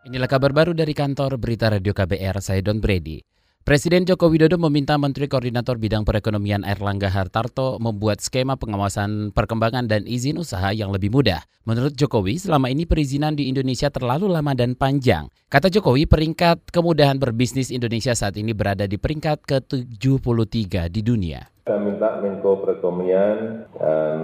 Inilah kabar baru dari kantor Berita Radio KBR, saya Don Brady. Presiden Joko Widodo meminta Menteri Koordinator Bidang Perekonomian Erlangga Hartarto membuat skema pengawasan perkembangan dan izin usaha yang lebih mudah. Menurut Jokowi, selama ini perizinan di Indonesia terlalu lama dan panjang. Kata Jokowi, peringkat kemudahan berbisnis Indonesia saat ini berada di peringkat ke-73 di dunia. Saya minta Menko Perekonomian dan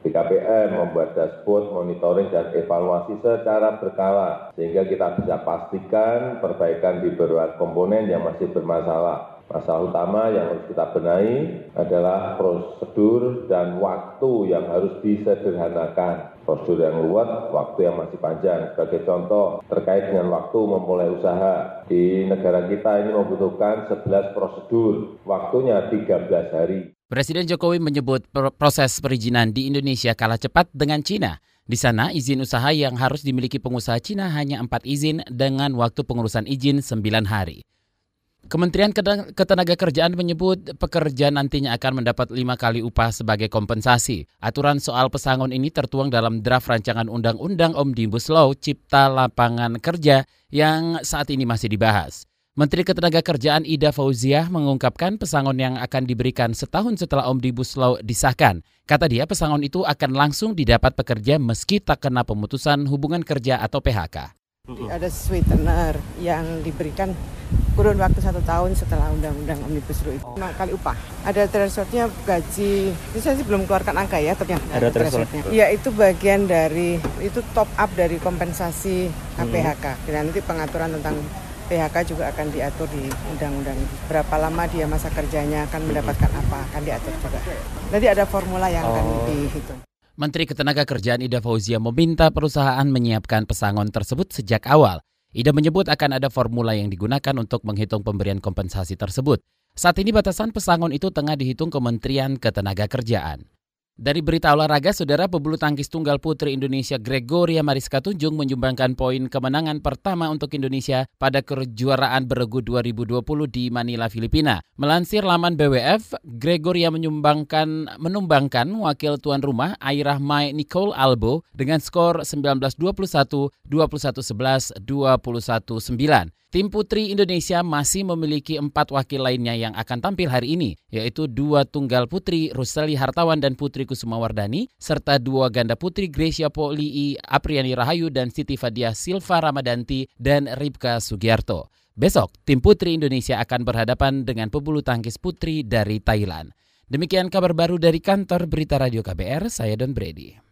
BKPM membuat dashboard monitoring dan evaluasi secara berkala sehingga kita bisa pastikan perbaikan di beberapa komponen yang masih bermasalah. Masalah utama yang harus kita benahi adalah prosedur dan waktu yang harus disederhanakan. Prosedur yang luas, waktu yang masih panjang. Sebagai contoh, terkait dengan waktu memulai usaha. Di negara kita ini membutuhkan 11 prosedur, waktunya 13 hari. Presiden Jokowi menyebut proses perizinan di Indonesia kalah cepat dengan Cina. Di sana, izin usaha yang harus dimiliki pengusaha Cina hanya empat izin dengan waktu pengurusan izin 9 hari. Kementerian Ketenagakerjaan menyebut pekerja nantinya akan mendapat lima kali upah sebagai kompensasi. Aturan soal pesangon ini tertuang dalam draft rancangan Undang-Undang Omnibus Law Cipta Lapangan Kerja yang saat ini masih dibahas. Menteri Ketenagakerjaan Ida Fauziah mengungkapkan pesangon yang akan diberikan setahun setelah Omnibus Law disahkan. Kata dia pesangon itu akan langsung didapat pekerja meski tak kena pemutusan hubungan kerja atau PHK. Ada sweetener yang diberikan kurun waktu satu tahun setelah undang-undang Omnibus Law itu. Lima kali upah. Ada thresholdnya gaji, ini saya sih belum keluarkan angka ya. Tapi ada thresholdnya. Ya itu bagian dari, itu top up dari kompensasi PHK. Dan nanti pengaturan tentang PHK juga akan diatur di undang-undang Berapa lama dia masa kerjanya akan mendapatkan apa akan diatur juga. Nanti ada formula yang oh. akan dihitung. Menteri Ketenagakerjaan Ida Fauzia meminta perusahaan menyiapkan pesangon tersebut sejak awal. Ida menyebut akan ada formula yang digunakan untuk menghitung pemberian kompensasi tersebut. Saat ini batasan pesangon itu tengah dihitung Kementerian Ketenagakerjaan. Dari berita olahraga, saudara pebulu tangkis tunggal putri Indonesia Gregoria Mariska Tunjung menyumbangkan poin kemenangan pertama untuk Indonesia pada kejuaraan beregu 2020 di Manila, Filipina. Melansir laman BWF, Gregoria menyumbangkan menumbangkan wakil tuan rumah Airah Mai Nicole Albo dengan skor 19-21, 21-11, 21-9. Tim putri Indonesia masih memiliki empat wakil lainnya yang akan tampil hari ini, yaitu dua tunggal putri Ruseli Hartawan dan Putri Kusuma Wardani, serta dua ganda putri Gracia Polii, Apriani Rahayu, dan Siti Fadia Silva Ramadanti dan Ripka Sugiarto. Besok, tim putri Indonesia akan berhadapan dengan pebulu tangkis putri dari Thailand. Demikian kabar baru dari kantor Berita Radio KBR, saya Don Brady.